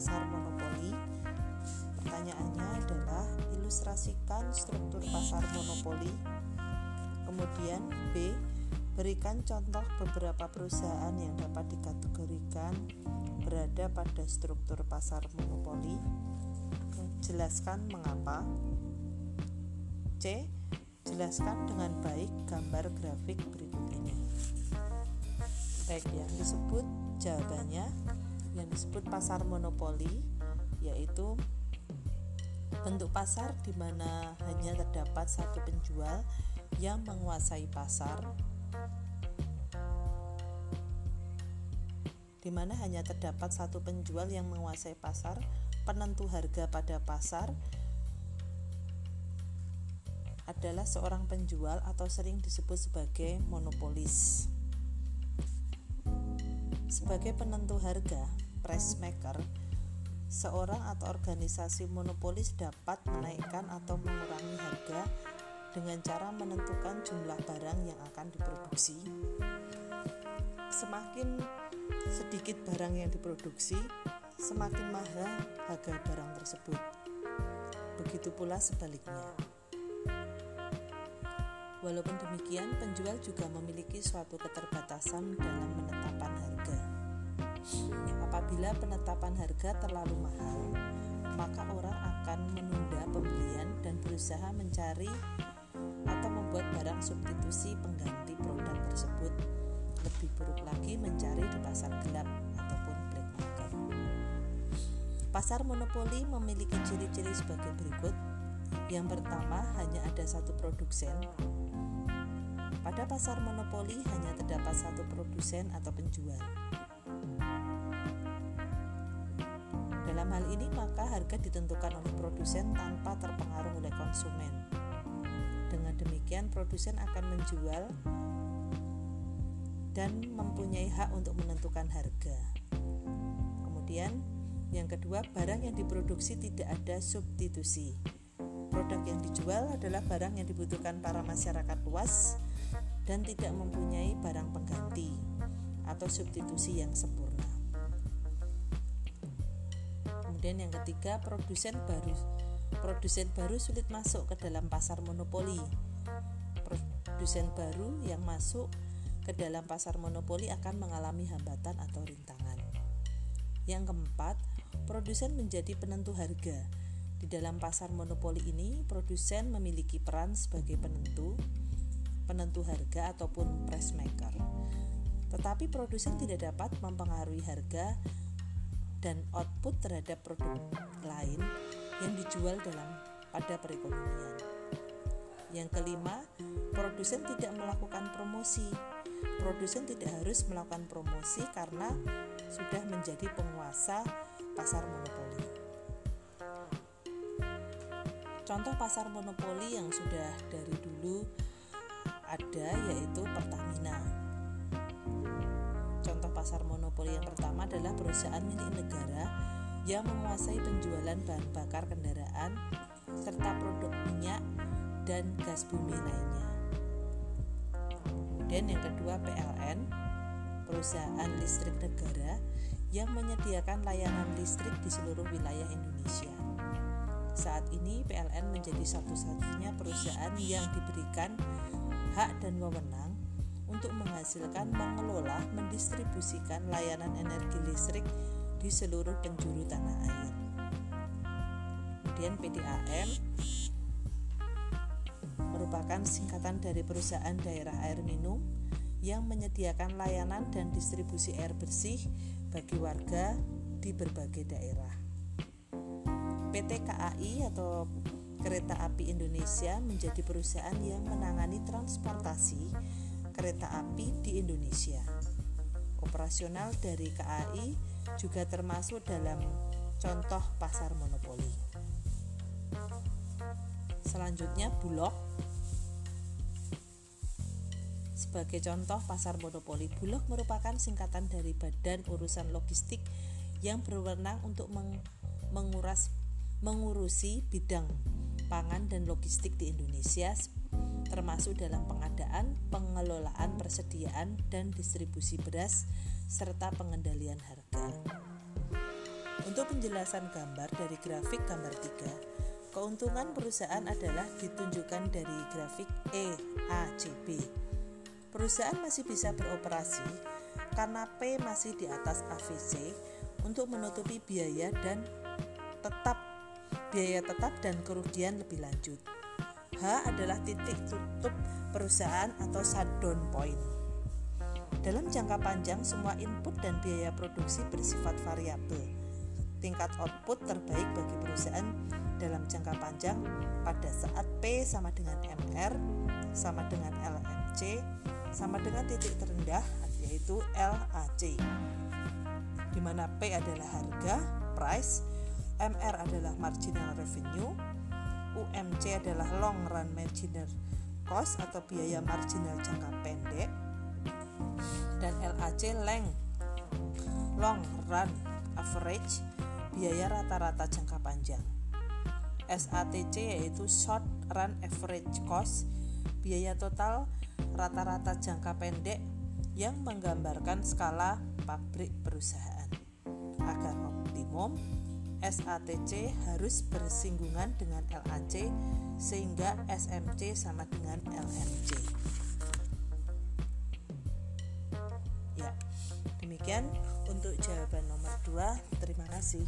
pasar monopoli? Pertanyaannya adalah ilustrasikan struktur pasar monopoli. Kemudian B. Berikan contoh beberapa perusahaan yang dapat dikategorikan berada pada struktur pasar monopoli. Jelaskan mengapa. C. Jelaskan dengan baik gambar grafik berikut ini. Baik, yang disebut jawabannya yang disebut pasar monopoli yaitu bentuk pasar di mana hanya terdapat satu penjual yang menguasai pasar di mana hanya terdapat satu penjual yang menguasai pasar, penentu harga pada pasar adalah seorang penjual atau sering disebut sebagai monopolis. Sebagai penentu harga, price maker, seorang atau organisasi monopolis dapat menaikkan atau mengurangi harga dengan cara menentukan jumlah barang yang akan diproduksi. Semakin sedikit barang yang diproduksi, semakin mahal harga barang tersebut. Begitu pula sebaliknya. Walaupun demikian, penjual juga memiliki suatu keterbatasan dalam penetapan harga. Apabila penetapan harga terlalu mahal, maka orang akan menunda pembelian dan berusaha mencari atau membuat barang substitusi pengganti produk tersebut lebih buruk lagi mencari di pasar gelap ataupun black market. Pasar monopoli memiliki ciri-ciri sebagai berikut. Yang pertama, hanya ada satu produsen. Pada pasar monopoli hanya terdapat satu produsen atau penjual. Dalam hal ini, maka harga ditentukan oleh produsen tanpa terpengaruh oleh konsumen. Dengan demikian, produsen akan menjual dan mempunyai hak untuk menentukan harga. Kemudian, yang kedua, barang yang diproduksi tidak ada substitusi. Produk yang dijual adalah barang yang dibutuhkan para masyarakat luas dan tidak mempunyai barang pengganti atau substitusi yang sempurna. Kemudian yang ketiga, produsen baru produsen baru sulit masuk ke dalam pasar monopoli. Produsen baru yang masuk ke dalam pasar monopoli akan mengalami hambatan atau rintangan. Yang keempat, produsen menjadi penentu harga. Di dalam pasar monopoli ini, produsen memiliki peran sebagai penentu, penentu harga ataupun price maker. Tetapi produsen tidak dapat mempengaruhi harga dan output terhadap produk lain yang dijual dalam pada perekonomian. Yang kelima, produsen tidak melakukan promosi produsen tidak harus melakukan promosi karena sudah menjadi penguasa pasar monopoli. Contoh pasar monopoli yang sudah dari dulu ada yaitu Pertamina. Pasar monopoli yang pertama adalah perusahaan milik negara yang menguasai penjualan bahan bakar kendaraan serta produk minyak dan gas bumi lainnya. Kemudian yang kedua PLN, perusahaan listrik negara yang menyediakan layanan listrik di seluruh wilayah Indonesia. Saat ini PLN menjadi satu-satunya perusahaan yang diberikan hak dan wewenang untuk menghasilkan, mengelola, mendistribusikan layanan energi listrik di seluruh penjuru tanah air. Kemudian PDAM merupakan singkatan dari perusahaan daerah air minum yang menyediakan layanan dan distribusi air bersih bagi warga di berbagai daerah. PT KAI atau Kereta Api Indonesia menjadi perusahaan yang menangani transportasi kereta api di Indonesia. Operasional dari KAI juga termasuk dalam contoh pasar monopoli. Selanjutnya Bulog sebagai contoh, pasar monopoli Bulog merupakan singkatan dari Badan Urusan Logistik yang berwenang untuk meng menguras mengurusi bidang pangan dan logistik di Indonesia termasuk dalam pengadaan, pengelolaan persediaan dan distribusi beras serta pengendalian harga. Untuk penjelasan gambar dari grafik gambar 3, keuntungan perusahaan adalah ditunjukkan dari grafik E, A, C, B. Perusahaan masih bisa beroperasi karena P masih di atas AVC untuk menutupi biaya dan tetap biaya tetap dan kerugian lebih lanjut. H adalah titik tutup perusahaan atau shutdown point. Dalam jangka panjang, semua input dan biaya produksi bersifat variabel tingkat output terbaik bagi perusahaan dalam jangka panjang pada saat P sama dengan MR sama dengan LMC sama dengan titik terendah yaitu LAC di mana P adalah harga price MR adalah marginal revenue UMC adalah long run marginal cost atau biaya marginal jangka pendek dan LAC length long run average biaya rata-rata jangka panjang. SATC yaitu short run average cost, biaya total rata-rata jangka pendek yang menggambarkan skala pabrik perusahaan. Agar optimum, SATC harus bersinggungan dengan LAC sehingga SMC sama dengan LMC. Ya, demikian untuk jawaban nomor 2. Terima kasih.